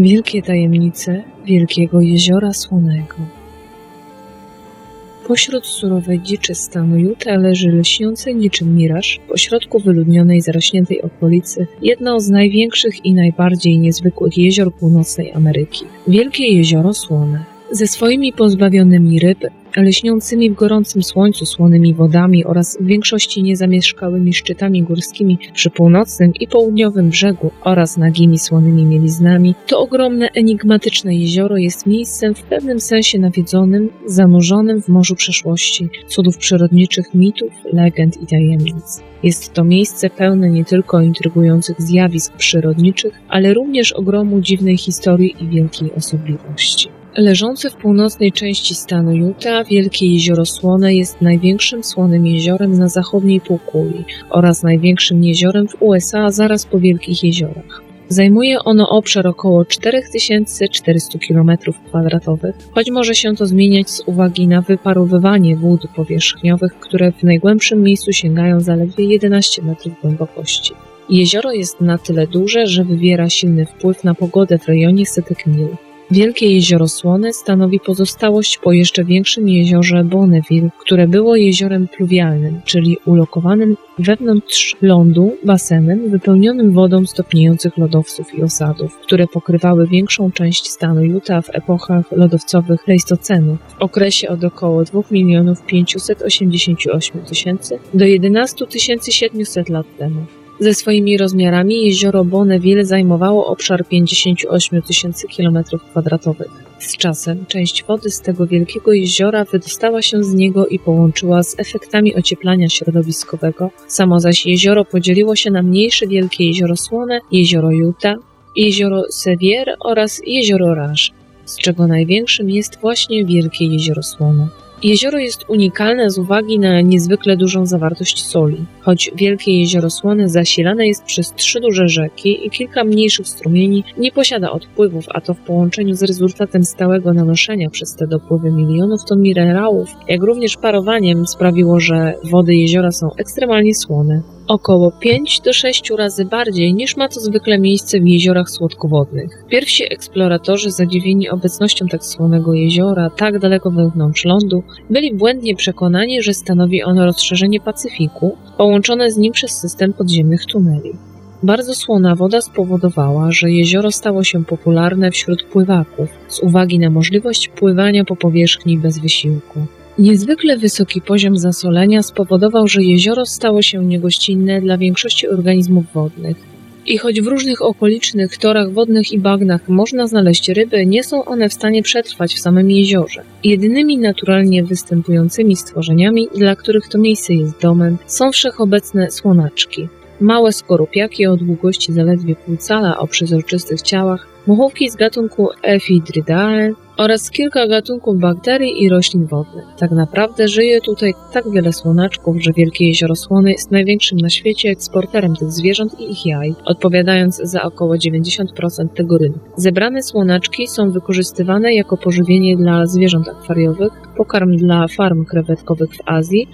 Wielkie tajemnice Wielkiego Jeziora Słonego. Pośród surowej dziczy stanu Utah leży lśniący niczym miraż, pośrodku wyludnionej, zarośniętej okolicy, jedno z największych i najbardziej niezwykłych jezior północnej Ameryki. Wielkie Jezioro Słone. Ze swoimi pozbawionymi ryb, leśniącymi w gorącym słońcu słonymi wodami oraz w większości niezamieszkałymi szczytami górskimi przy północnym i południowym brzegu oraz nagimi słonymi mieliznami, to ogromne, enigmatyczne jezioro jest miejscem w pewnym sensie nawiedzonym, zanurzonym w morzu przeszłości, cudów przyrodniczych, mitów, legend i tajemnic. Jest to miejsce pełne nie tylko intrygujących zjawisk przyrodniczych, ale również ogromu dziwnej historii i wielkiej osobliwości. Leżące w północnej części stanu Utah, Wielkie Jezioro Słone jest największym słonym jeziorem na zachodniej półkuli oraz największym jeziorem w USA zaraz po Wielkich Jeziorach. Zajmuje ono obszar około 4400 km2, choć może się to zmieniać z uwagi na wyparowywanie wód powierzchniowych, które w najgłębszym miejscu sięgają zaledwie 11 metrów głębokości. Jezioro jest na tyle duże, że wywiera silny wpływ na pogodę w rejonie setek mil. Wielkie Jezioro Słone stanowi pozostałość po jeszcze większym jeziorze Bonneville, które było jeziorem pluwialnym, czyli ulokowanym wewnątrz lądu basenem wypełnionym wodą stopniejących lodowców i osadów, które pokrywały większą część stanu Utah w epochach lodowcowych Pleistocenu w okresie od około 2 milionów 588 tysięcy do 11 700 lat temu. Ze swoimi rozmiarami jezioro Bonneville zajmowało obszar 58 tysięcy km2. Z czasem część wody z tego wielkiego jeziora wydostała się z niego i połączyła z efektami ocieplania środowiskowego. Samo zaś jezioro podzieliło się na mniejsze wielkie jezioro Słone, jezioro Utah, jezioro Sevier oraz jezioro Rouge, z czego największym jest właśnie wielkie jezioro Słone. Jezioro jest unikalne z uwagi na niezwykle dużą zawartość soli. Choć wielkie jezioro Słone zasilane jest przez trzy duże rzeki i kilka mniejszych strumieni, nie posiada odpływów, a to w połączeniu z rezultatem stałego nanoszenia przez te dopływy milionów ton minerałów, jak również parowaniem sprawiło, że wody jeziora są ekstremalnie słone około 5 do 6 razy bardziej niż ma to zwykle miejsce w jeziorach słodkowodnych. Pierwsi eksploratorzy zadziwieni obecnością tak słonego jeziora tak daleko wewnątrz lądu byli błędnie przekonani, że stanowi ono rozszerzenie Pacyfiku połączone z nim przez system podziemnych tuneli. Bardzo słona woda spowodowała, że jezioro stało się popularne wśród pływaków z uwagi na możliwość pływania po powierzchni bez wysiłku. Niezwykle wysoki poziom zasolenia spowodował, że jezioro stało się niegościnne dla większości organizmów wodnych. I choć w różnych okolicznych torach wodnych i bagnach można znaleźć ryby, nie są one w stanie przetrwać w samym jeziorze. Jedynymi naturalnie występującymi stworzeniami, dla których to miejsce jest domem, są wszechobecne słonaczki. Małe skorupiaki o długości zaledwie pół cala o przezroczystych ciałach, muchówki z gatunku Ephidridae oraz kilka gatunków bakterii i roślin wodnych. Tak naprawdę żyje tutaj tak wiele słonaczków, że Wielkie Jezioro Słony jest największym na świecie eksporterem tych zwierząt i ich jaj, odpowiadając za około 90% tego rynku. Zebrane słonaczki są wykorzystywane jako pożywienie dla zwierząt akwariowych, pokarm dla farm krewetkowych w Azji,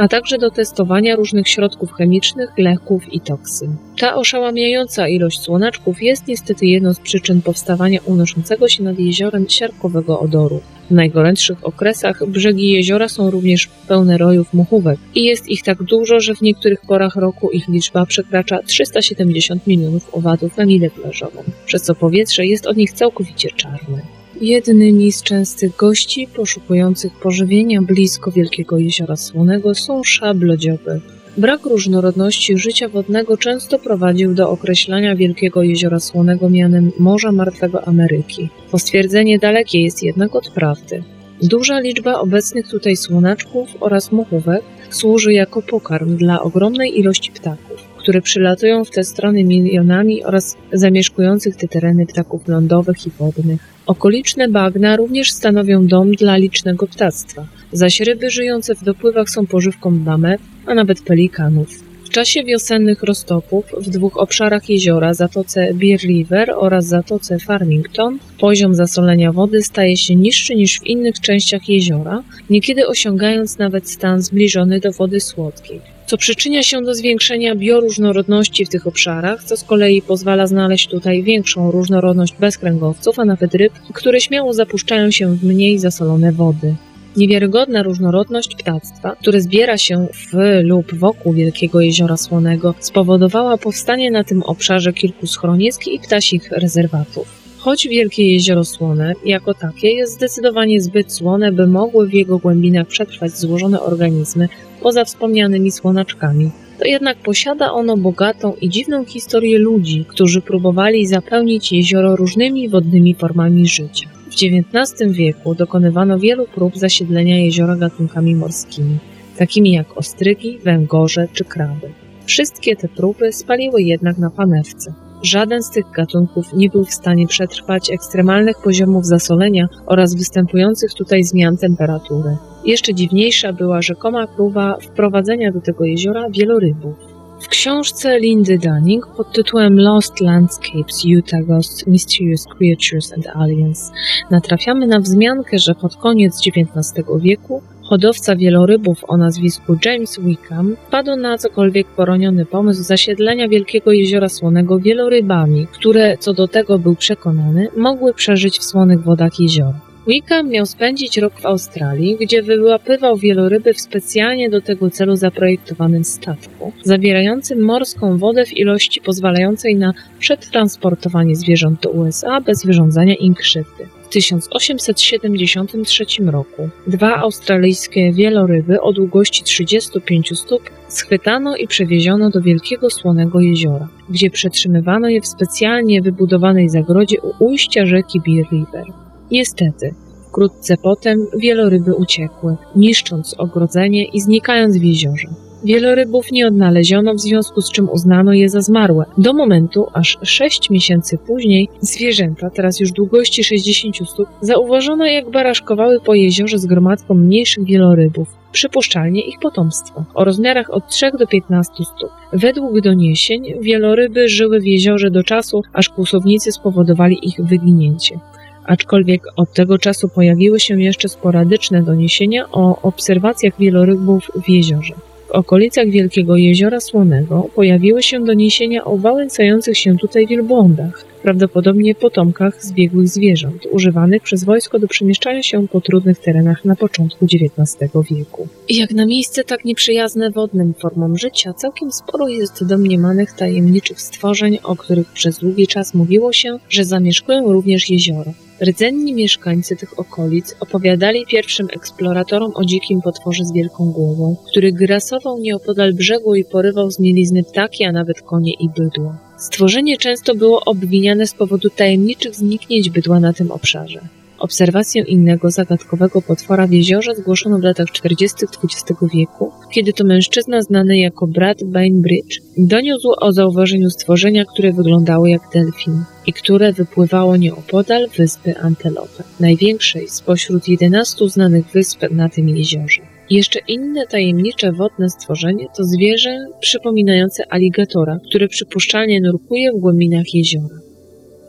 a także do testowania różnych środków chemicznych, leków i toksyn. Ta oszałamiająca ilość słonaczków jest niestety jedną z przyczyn powstawania unoszącego się nad jeziorem siarkowego odoru. W najgorętszych okresach brzegi jeziora są również pełne rojów muchówek i jest ich tak dużo, że w niektórych porach roku ich liczba przekracza 370 milionów owadów na milę plażową, przez co powietrze jest od nich całkowicie czarne. Jednymi z częstych gości poszukujących pożywienia blisko Wielkiego Jeziora Słonego są szablodzioby. Brak różnorodności życia wodnego często prowadził do określania Wielkiego Jeziora Słonego mianem Morza Martwego Ameryki. To stwierdzenie dalekie jest jednak od prawdy. Duża liczba obecnych tutaj słonaczków oraz muchówek służy jako pokarm dla ogromnej ilości ptaków, które przylatują w te strony milionami oraz zamieszkujących te tereny ptaków lądowych i wodnych. Okoliczne bagna również stanowią dom dla licznego ptactwa, zaś ryby żyjące w dopływach są pożywką dla a nawet pelikanów. W czasie wiosennych roztopów w dwóch obszarach jeziora, Zatoce Bear River oraz Zatoce Farmington, poziom zasolenia wody staje się niższy niż w innych częściach jeziora, niekiedy osiągając nawet stan zbliżony do wody słodkiej co przyczynia się do zwiększenia bioróżnorodności w tych obszarach, co z kolei pozwala znaleźć tutaj większą różnorodność bezkręgowców, a nawet ryb, które śmiało zapuszczają się w mniej zasolone wody. Niewiarygodna różnorodność ptactwa, które zbiera się w lub wokół Wielkiego Jeziora Słonego, spowodowała powstanie na tym obszarze kilku schronisk i ptasich rezerwatów. Choć Wielkie Jezioro Słone jako takie jest zdecydowanie zbyt słone, by mogły w jego głębinach przetrwać złożone organizmy poza wspomnianymi słonaczkami, to jednak posiada ono bogatą i dziwną historię ludzi, którzy próbowali zapełnić jezioro różnymi wodnymi formami życia. W XIX wieku dokonywano wielu prób zasiedlenia jeziora gatunkami morskimi, takimi jak ostrygi, węgorze czy kraby. Wszystkie te próby spaliły jednak na panewce. Żaden z tych gatunków nie był w stanie przetrwać ekstremalnych poziomów zasolenia oraz występujących tutaj zmian temperatury. Jeszcze dziwniejsza była rzekoma próba wprowadzenia do tego jeziora wielorybów. W książce Lindy Dunning pod tytułem Lost Landscapes Utah Ghost Mysterious Creatures and Aliens natrafiamy na wzmiankę, że pod koniec XIX wieku hodowca wielorybów o nazwisku James Wickham wpadł na cokolwiek poroniony pomysł zasiedlenia Wielkiego Jeziora Słonego wielorybami, które, co do tego był przekonany, mogły przeżyć w słonych wodach jeziora. Wickham miał spędzić rok w Australii, gdzie wyłapywał wieloryby w specjalnie do tego celu zaprojektowanym statku, zawierającym morską wodę w ilości pozwalającej na przetransportowanie zwierząt do USA bez wyrządzania im krzywdy. W 1873 roku dwa australijskie wieloryby o długości 35 stóp schwytano i przewieziono do Wielkiego Słonego Jeziora, gdzie przetrzymywano je w specjalnie wybudowanej zagrodzie u ujścia rzeki Bear River. Niestety, wkrótce potem wieloryby uciekły, niszcząc ogrodzenie i znikając w jeziorze. Wielorybów nie odnaleziono, w związku z czym uznano je za zmarłe. Do momentu, aż 6 miesięcy później, zwierzęta, teraz już długości 60 stóp, zauważono jak baraszkowały po jeziorze z gromadką mniejszych wielorybów, przypuszczalnie ich potomstwo, o rozmiarach od 3 do 15 stóp. Według doniesień wieloryby żyły w jeziorze do czasu, aż kłusownicy spowodowali ich wyginięcie aczkolwiek od tego czasu pojawiły się jeszcze sporadyczne doniesienia o obserwacjach wielorybów w jeziorze. W okolicach Wielkiego Jeziora Słonego pojawiły się doniesienia o wałęsających się tutaj wielbłądach, prawdopodobnie potomkach zbiegłych zwierząt, używanych przez wojsko do przemieszczania się po trudnych terenach na początku XIX wieku. Jak na miejsce tak nieprzyjazne wodnym formom życia, całkiem sporo jest domniemanych tajemniczych stworzeń, o których przez długi czas mówiło się, że zamieszkują również jezioro. Rdzenni mieszkańcy tych okolic opowiadali pierwszym eksploratorom o dzikim potworze z wielką głową, który grasował nieopodal brzegu i porywał z mielizny ptaki, a nawet konie i bydło. Stworzenie często było obwiniane z powodu tajemniczych zniknięć bydła na tym obszarze. Obserwację innego zagadkowego potwora w jeziorze zgłoszono w latach 40. XX wieku, kiedy to mężczyzna znany jako Brad Bainbridge doniósł o zauważeniu stworzenia, które wyglądało jak delfin i które wypływało nieopodal wyspy Antelope, największej spośród 11 znanych wysp na tym jeziorze. Jeszcze inne tajemnicze wodne stworzenie to zwierzę przypominające aligatora, które przypuszczalnie nurkuje w głębinach jeziora.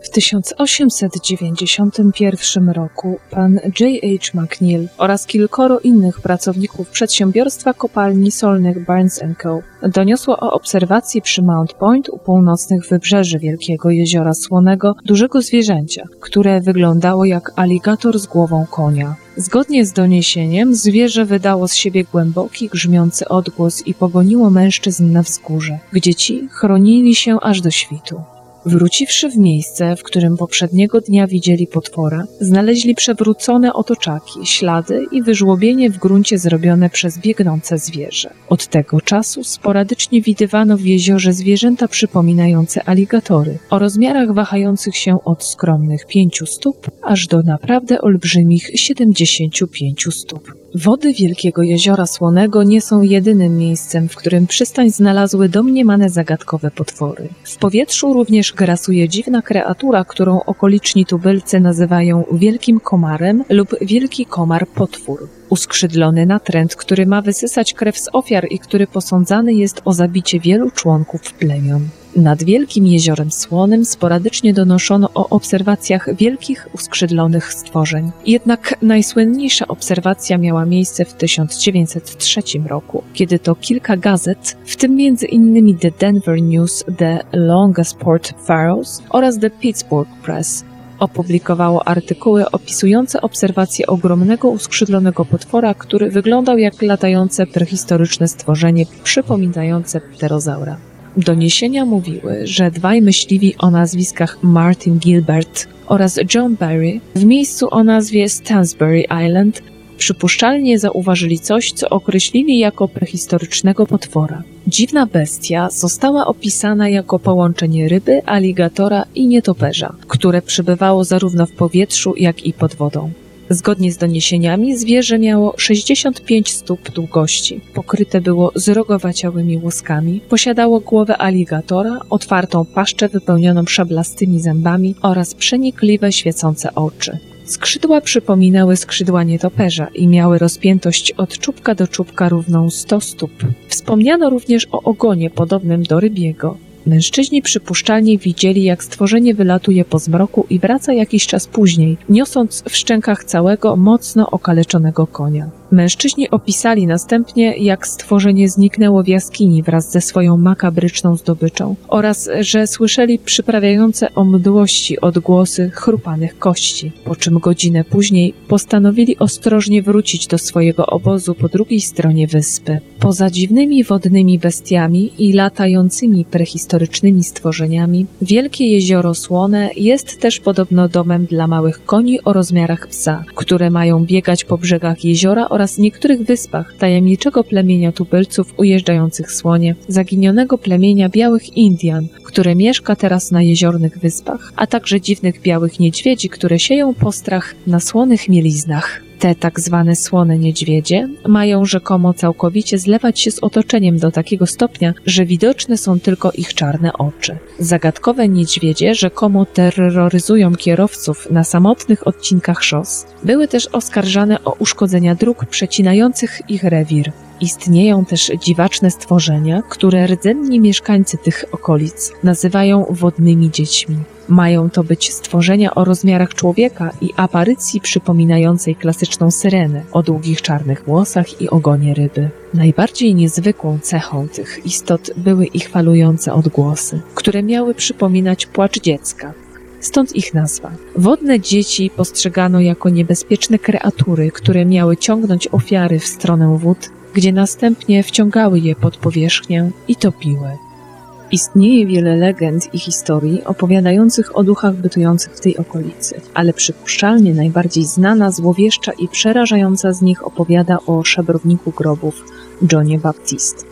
W 1891 roku pan J.H. McNeil oraz kilkoro innych pracowników przedsiębiorstwa kopalni solnych Barnes Co. doniosło o obserwacji przy Mount Point u północnych wybrzeży Wielkiego Jeziora Słonego dużego zwierzęcia, które wyglądało jak aligator z głową konia. Zgodnie z doniesieniem, zwierzę wydało z siebie głęboki, grzmiący odgłos i pogoniło mężczyzn na wzgórze, gdzie ci chronili się aż do świtu. Wróciwszy w miejsce, w którym poprzedniego dnia widzieli potwora, znaleźli przewrócone otoczaki, ślady i wyżłobienie w gruncie zrobione przez biegnące zwierzę. Od tego czasu sporadycznie widywano w jeziorze zwierzęta przypominające aligatory, o rozmiarach wahających się od skromnych pięciu stóp aż do naprawdę olbrzymich 75 stóp. Wody Wielkiego Jeziora Słonego nie są jedynym miejscem, w którym przystań znalazły domniemane zagadkowe potwory. W powietrzu również grasuje dziwna kreatura, którą okoliczni tubylcy nazywają Wielkim Komarem lub Wielki Komar Potwór. Uskrzydlony natręt, który ma wysysać krew z ofiar i który posądzany jest o zabicie wielu członków plemion. Nad Wielkim Jeziorem Słonym sporadycznie donoszono o obserwacjach wielkich uskrzydlonych stworzeń. Jednak najsłynniejsza obserwacja miała miejsce w 1903 roku, kiedy to kilka gazet, w tym innymi The Denver News, The Longasport Pharaohs oraz The Pittsburgh Press, opublikowało artykuły opisujące obserwacje ogromnego uskrzydlonego potwora, który wyglądał jak latające prehistoryczne stworzenie przypominające pterozaura. Doniesienia mówiły, że dwaj myśliwi o nazwiskach Martin Gilbert oraz John Barry w miejscu o nazwie Stansbury Island przypuszczalnie zauważyli coś, co określili jako prehistorycznego potwora. Dziwna bestia została opisana jako połączenie ryby, aligatora i nietoperza, które przebywało zarówno w powietrzu, jak i pod wodą. Zgodnie z doniesieniami zwierzę miało 65 stóp długości, pokryte było zrogowaciałymi łuskami, posiadało głowę aligatora, otwartą paszczę wypełnioną szablastymi zębami oraz przenikliwe świecące oczy. Skrzydła przypominały skrzydła nietoperza i miały rozpiętość od czubka do czubka równą 100 stóp. Wspomniano również o ogonie podobnym do rybiego. Mężczyźni przypuszczalnie widzieli, jak stworzenie wylatuje po zmroku i wraca jakiś czas później, niosąc w szczękach całego mocno okaleczonego konia. Mężczyźni opisali następnie, jak stworzenie zniknęło w jaskini wraz ze swoją makabryczną zdobyczą oraz, że słyszeli przyprawiające o mdłości odgłosy chrupanych kości, po czym godzinę później postanowili ostrożnie wrócić do swojego obozu po drugiej stronie wyspy. Poza dziwnymi wodnymi bestiami i latającymi prehistorycznymi stworzeniami, Wielkie Jezioro Słone jest też podobno domem dla małych koni o rozmiarach psa, które mają biegać po brzegach jeziora oraz oraz niektórych wyspach tajemniczego plemienia tubylców ujeżdżających słonie, zaginionego plemienia białych Indian, które mieszka teraz na jeziornych wyspach, a także dziwnych białych niedźwiedzi, które sieją postrach na słonych mieliznach. Te tak zwane słone niedźwiedzie mają rzekomo całkowicie zlewać się z otoczeniem do takiego stopnia, że widoczne są tylko ich czarne oczy. Zagadkowe niedźwiedzie rzekomo terroryzują kierowców na samotnych odcinkach szos. Były też oskarżane o uszkodzenia dróg przecinających ich rewir. Istnieją też dziwaczne stworzenia, które rdzenni mieszkańcy tych okolic nazywają wodnymi dziećmi. Mają to być stworzenia o rozmiarach człowieka i aparycji przypominającej klasyczną syrenę o długich czarnych włosach i ogonie ryby. Najbardziej niezwykłą cechą tych istot były ich falujące odgłosy, które miały przypominać płacz dziecka. Stąd ich nazwa. Wodne dzieci postrzegano jako niebezpieczne kreatury, które miały ciągnąć ofiary w stronę wód, gdzie następnie wciągały je pod powierzchnię i topiły. Istnieje wiele legend i historii opowiadających o duchach bytujących w tej okolicy, ale przypuszczalnie najbardziej znana, złowieszcza i przerażająca z nich opowiada o szabrowniku grobów Johnie Baptist,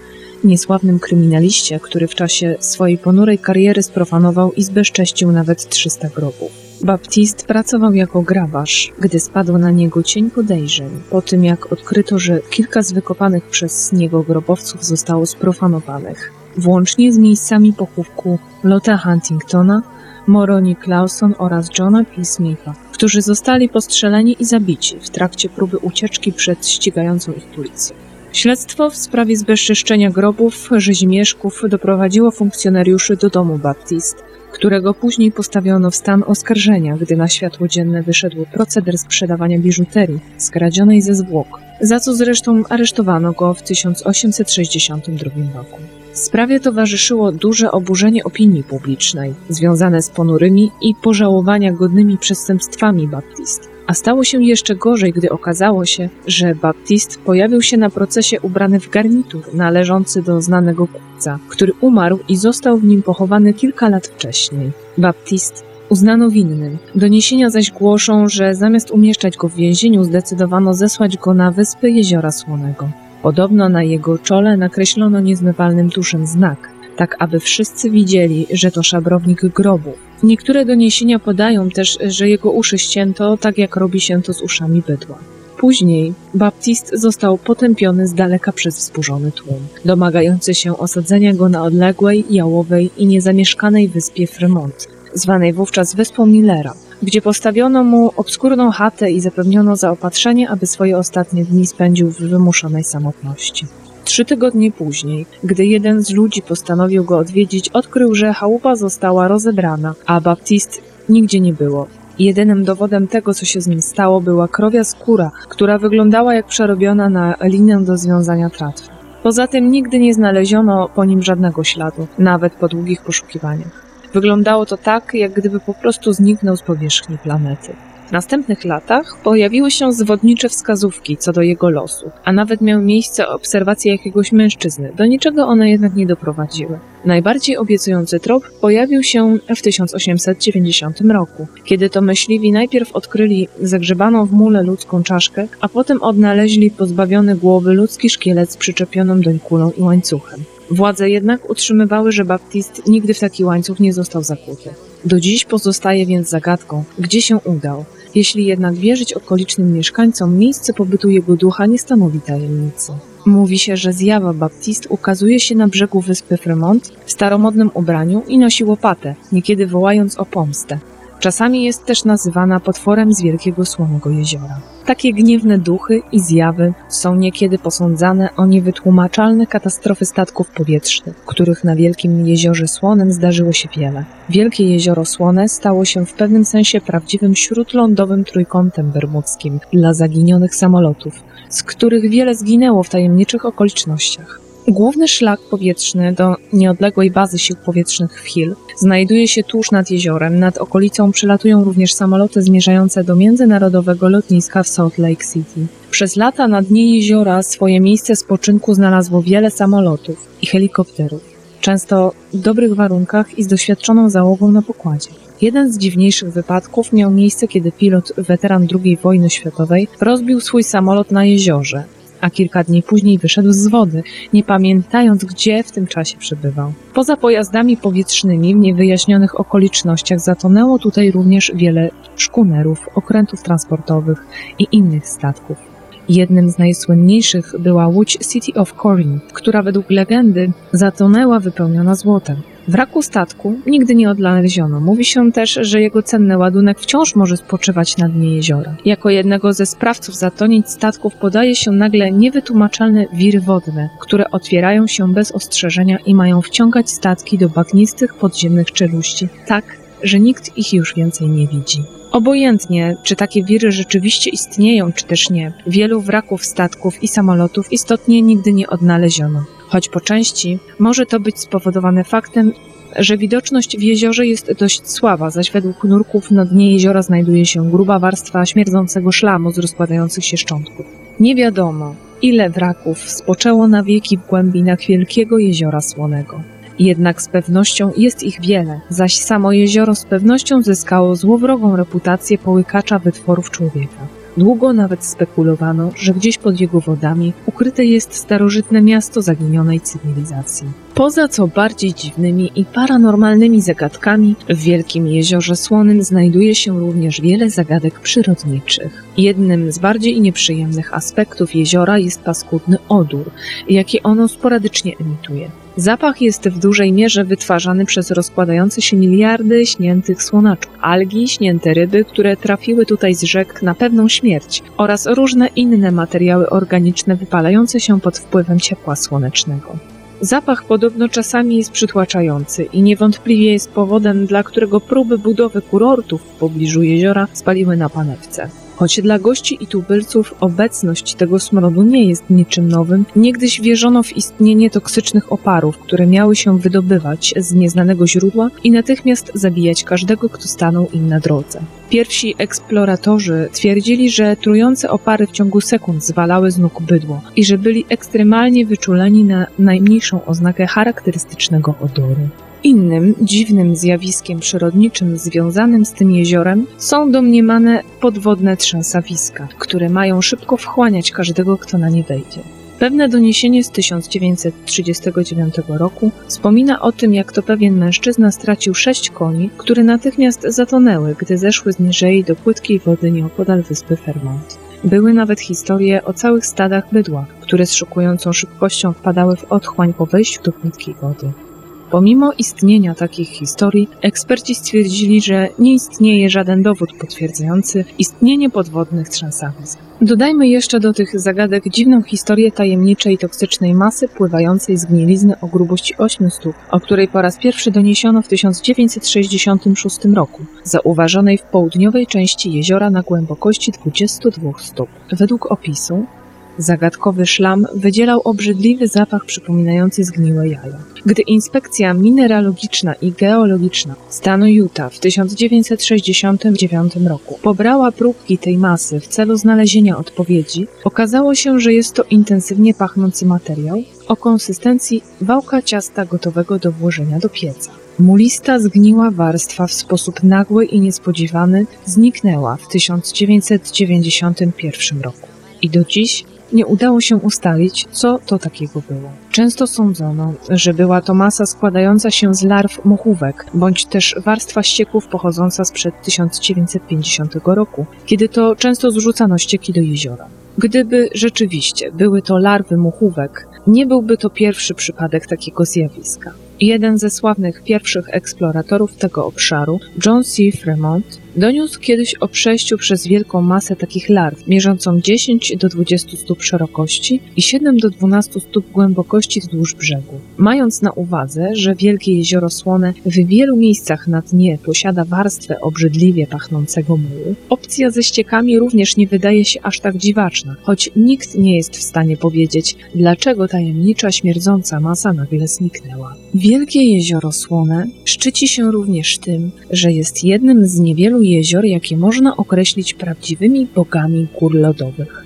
niesławnym kryminaliście, który w czasie swojej ponurej kariery sprofanował i zbezcześcił nawet 300 grobów. Baptist pracował jako grabarz, gdy spadł na niego cień podejrzeń, po tym jak odkryto, że kilka z wykopanych przez niego grobowców zostało sprofanowanych włącznie z miejscami pochówku Lotta Huntingtona, Moroni Clauson oraz Johna P. Smitha, którzy zostali postrzeleni i zabici w trakcie próby ucieczki przed ścigającą ich policją. Śledztwo w sprawie zbezczeszczenia grobów rzezimieszków doprowadziło funkcjonariuszy do domu Baptist, którego później postawiono w stan oskarżenia, gdy na światło dzienne wyszedł proceder sprzedawania biżuterii skradzionej ze zwłok, za co zresztą aresztowano go w 1862 roku. Sprawie towarzyszyło duże oburzenie opinii publicznej, związane z ponurymi i pożałowania godnymi przestępstwami Baptist. A stało się jeszcze gorzej, gdy okazało się, że Baptist pojawił się na procesie ubrany w garnitur należący do znanego kupca, który umarł i został w nim pochowany kilka lat wcześniej. Baptist uznano winnym. Doniesienia zaś głoszą, że zamiast umieszczać go w więzieniu, zdecydowano zesłać go na wyspy Jeziora Słonego. Podobno na jego czole nakreślono niezmywalnym tuszem znak, tak aby wszyscy widzieli, że to szabrownik grobu. Niektóre doniesienia podają też, że jego uszy ścięto, tak jak robi się to z uszami bydła. Później Baptist został potępiony z daleka przez wzburzony tłum, domagający się osadzenia go na odległej, jałowej i niezamieszkanej wyspie Fremont, zwanej wówczas Wyspą Millera, gdzie postawiono mu obskurną chatę i zapewniono zaopatrzenie, aby swoje ostatnie dni spędził w wymuszonej samotności. Trzy tygodnie później, gdy jeden z ludzi postanowił go odwiedzić, odkrył, że chałupa została rozebrana, a Baptist nigdzie nie było. Jedynym dowodem tego, co się z nim stało, była krowia skóra, która wyglądała jak przerobiona na linę do związania tratw. Poza tym nigdy nie znaleziono po nim żadnego śladu, nawet po długich poszukiwaniach. Wyglądało to tak, jak gdyby po prostu zniknął z powierzchni planety. W następnych latach pojawiły się zwodnicze wskazówki co do jego losu, a nawet miały miejsce obserwacje jakiegoś mężczyzny. Do niczego one jednak nie doprowadziły. Najbardziej obiecujący trop pojawił się w 1890 roku, kiedy to myśliwi najpierw odkryli zagrzebaną w mule ludzką czaszkę, a potem odnaleźli pozbawiony głowy ludzki szkielet z przyczepioną doń kulą i łańcuchem. Władze jednak utrzymywały, że Baptist nigdy w taki łańcuch nie został zakuty. Do dziś pozostaje więc zagadką, gdzie się udał. Jeśli jednak wierzyć okolicznym mieszkańcom, miejsce pobytu jego ducha nie stanowi tajemnicy. Mówi się, że zjawa Baptist ukazuje się na brzegu wyspy Fremont w staromodnym ubraniu i nosi łopatę, niekiedy wołając o pomstę. Czasami jest też nazywana potworem z Wielkiego Słonego Jeziora. Takie gniewne duchy i zjawy są niekiedy posądzane o niewytłumaczalne katastrofy statków powietrznych, których na Wielkim Jeziorze Słonym zdarzyło się wiele. Wielkie Jezioro Słone stało się w pewnym sensie prawdziwym śródlądowym trójkątem bermudzkim dla zaginionych samolotów, z których wiele zginęło w tajemniczych okolicznościach. Główny szlak powietrzny do nieodległej bazy sił powietrznych w Hill znajduje się tuż nad jeziorem. Nad okolicą przylatują również samoloty zmierzające do międzynarodowego lotniska w Salt Lake City. Przez lata na dnie jeziora swoje miejsce spoczynku znalazło wiele samolotów i helikopterów, często w dobrych warunkach i z doświadczoną załogą na pokładzie. Jeden z dziwniejszych wypadków miał miejsce, kiedy pilot, weteran II wojny światowej, rozbił swój samolot na jeziorze a kilka dni później wyszedł z wody, nie pamiętając, gdzie w tym czasie przebywał. Poza pojazdami powietrznymi w niewyjaśnionych okolicznościach zatonęło tutaj również wiele szkunerów, okrętów transportowych i innych statków. Jednym z najsłynniejszych była łódź City of Corinth, która według legendy zatonęła wypełniona złotem. Wraku statku nigdy nie odnaleziono. Mówi się też, że jego cenny ładunek wciąż może spoczywać na dnie jeziora. Jako jednego ze sprawców zatonięć statków podaje się nagle niewytłumaczalne wiry wodne, które otwierają się bez ostrzeżenia i mają wciągać statki do bagnistych podziemnych czeluści, tak, że nikt ich już więcej nie widzi. Obojętnie, czy takie wiry rzeczywiście istnieją, czy też nie, wielu wraków statków i samolotów istotnie nigdy nie odnaleziono. Choć po części może to być spowodowane faktem, że widoczność w jeziorze jest dość słaba, zaś według nurków na dnie jeziora znajduje się gruba warstwa śmierdzącego szlamu z rozkładających się szczątków. Nie wiadomo, ile wraków spoczęło na wieki w głębinach wielkiego jeziora Słonego. Jednak z pewnością jest ich wiele, zaś samo jezioro z pewnością zyskało złowrogą reputację połykacza wytworów człowieka. Długo nawet spekulowano, że gdzieś pod jego wodami ukryte jest starożytne miasto zaginionej cywilizacji. Poza co bardziej dziwnymi i paranormalnymi zagadkami, w Wielkim Jeziorze Słonym znajduje się również wiele zagadek przyrodniczych. Jednym z bardziej nieprzyjemnych aspektów jeziora jest paskudny odór, jaki ono sporadycznie emituje. Zapach jest w dużej mierze wytwarzany przez rozkładające się miliardy śniętych słonaczków, algi, śnięte ryby, które trafiły tutaj z rzek na pewną śmierć oraz różne inne materiały organiczne wypalające się pod wpływem ciepła słonecznego. Zapach podobno czasami jest przytłaczający i niewątpliwie jest powodem, dla którego próby budowy kurortów w pobliżu jeziora spaliły na panewce. Choć dla gości i tubylców obecność tego smrodu nie jest niczym nowym, niegdyś wierzono w istnienie toksycznych oparów, które miały się wydobywać z nieznanego źródła i natychmiast zabijać każdego, kto stanął im na drodze. Pierwsi eksploratorzy twierdzili, że trujące opary w ciągu sekund zwalały z nóg bydło i że byli ekstremalnie wyczuleni na najmniejszą oznakę charakterystycznego odoru. Innym dziwnym zjawiskiem przyrodniczym związanym z tym jeziorem są domniemane podwodne trzęsawiska, które mają szybko wchłaniać każdego, kto na nie wejdzie. Pewne doniesienie z 1939 roku wspomina o tym, jak to pewien mężczyzna stracił sześć koni, które natychmiast zatonęły, gdy zeszły z niżej do płytkiej wody nieopodal wyspy Fairmont. Były nawet historie o całych stadach bydła, które z szokującą szybkością wpadały w otchłań po wejściu do płytkiej wody. Pomimo istnienia takich historii, eksperci stwierdzili, że nie istnieje żaden dowód potwierdzający istnienie podwodnych trzęsawisk. Dodajmy jeszcze do tych zagadek dziwną historię tajemniczej toksycznej masy pływającej z gnielizny o grubości 8 stóp, o której po raz pierwszy doniesiono w 1966 roku, zauważonej w południowej części jeziora na głębokości 22 stóp. Według opisu Zagadkowy szlam wydzielał obrzydliwy zapach przypominający zgniłe jajo. Gdy inspekcja mineralogiczna i geologiczna stanu Utah w 1969 roku pobrała próbki tej masy w celu znalezienia odpowiedzi, okazało się, że jest to intensywnie pachnący materiał o konsystencji wałka ciasta gotowego do włożenia do pieca. Mulista zgniła warstwa w sposób nagły i niespodziewany zniknęła w 1991 roku. I do dziś nie udało się ustalić, co to takiego było. Często sądzono, że była to masa składająca się z larw mochówek, bądź też warstwa ścieków pochodząca sprzed 1950 roku, kiedy to często zrzucano ścieki do jeziora. Gdyby rzeczywiście były to larwy muchówek, nie byłby to pierwszy przypadek takiego zjawiska. Jeden ze sławnych pierwszych eksploratorów tego obszaru, John C. Fremont, doniósł kiedyś o przejściu przez wielką masę takich larw, mierzącą 10 do 20 stóp szerokości i 7 do 12 stóp głębokości wzdłuż brzegu. Mając na uwadze, że wielkie jezioro Słone w wielu miejscach na dnie posiada warstwę obrzydliwie pachnącego mułu, opcja ze ściekami również nie wydaje się aż tak dziwaczna, choć nikt nie jest w stanie powiedzieć, dlaczego tajemnicza śmierdząca masa nagle zniknęła. Wielkie jezioro Słone szczyci się również tym, że jest jednym z niewielu jezior, jakie można określić prawdziwymi bogami gór lodowych.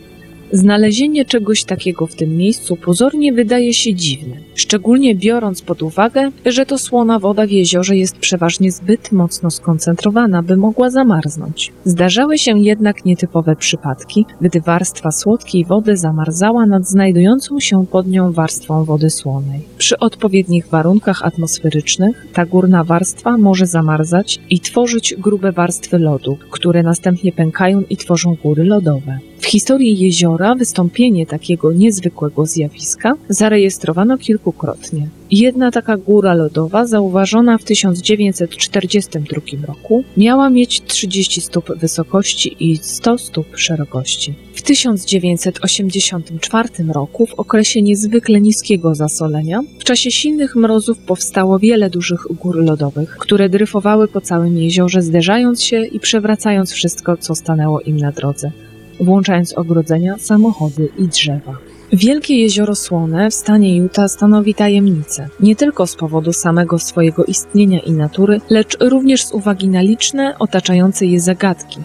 Znalezienie czegoś takiego w tym miejscu pozornie wydaje się dziwne, szczególnie biorąc pod uwagę, że to słona woda w jeziorze jest przeważnie zbyt mocno skoncentrowana, by mogła zamarznąć. Zdarzały się jednak nietypowe przypadki, gdy warstwa słodkiej wody zamarzała nad znajdującą się pod nią warstwą wody słonej. Przy odpowiednich warunkach atmosferycznych ta górna warstwa może zamarzać i tworzyć grube warstwy lodu, które następnie pękają i tworzą góry lodowe. W historii jeziora wystąpienie takiego niezwykłego zjawiska zarejestrowano kilkukrotnie. Jedna taka góra lodowa, zauważona w 1942 roku, miała mieć 30 stóp wysokości i 100 stóp szerokości. W 1984 roku, w okresie niezwykle niskiego zasolenia, w czasie silnych mrozów powstało wiele dużych gór lodowych, które dryfowały po całym jeziorze, zderzając się i przewracając wszystko, co stanęło im na drodze włączając ogrodzenia, samochody i drzewa. Wielkie jezioro Słone w stanie Utah stanowi tajemnicę, nie tylko z powodu samego swojego istnienia i natury, lecz również z uwagi na liczne otaczające je zagadki.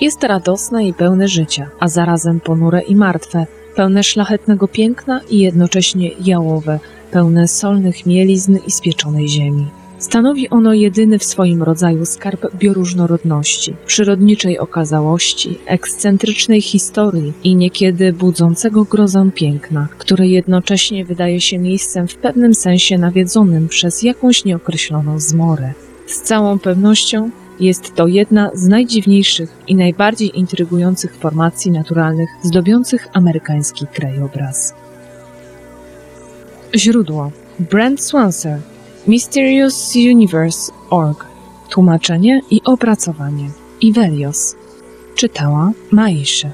Jest radosne i pełne życia, a zarazem ponure i martwe, pełne szlachetnego piękna i jednocześnie jałowe, pełne solnych mielizn i spieczonej ziemi. Stanowi ono jedyny w swoim rodzaju skarb bioróżnorodności, przyrodniczej okazałości, ekscentrycznej historii i niekiedy budzącego grozę piękna, które jednocześnie wydaje się miejscem w pewnym sensie nawiedzonym przez jakąś nieokreśloną zmorę. Z całą pewnością jest to jedna z najdziwniejszych i najbardziej intrygujących formacji naturalnych zdobiących amerykański krajobraz. Źródło Brent Swanser MysteriousUniverse.org Tłumaczenie i opracowanie. Ivelios. Czytała Maisze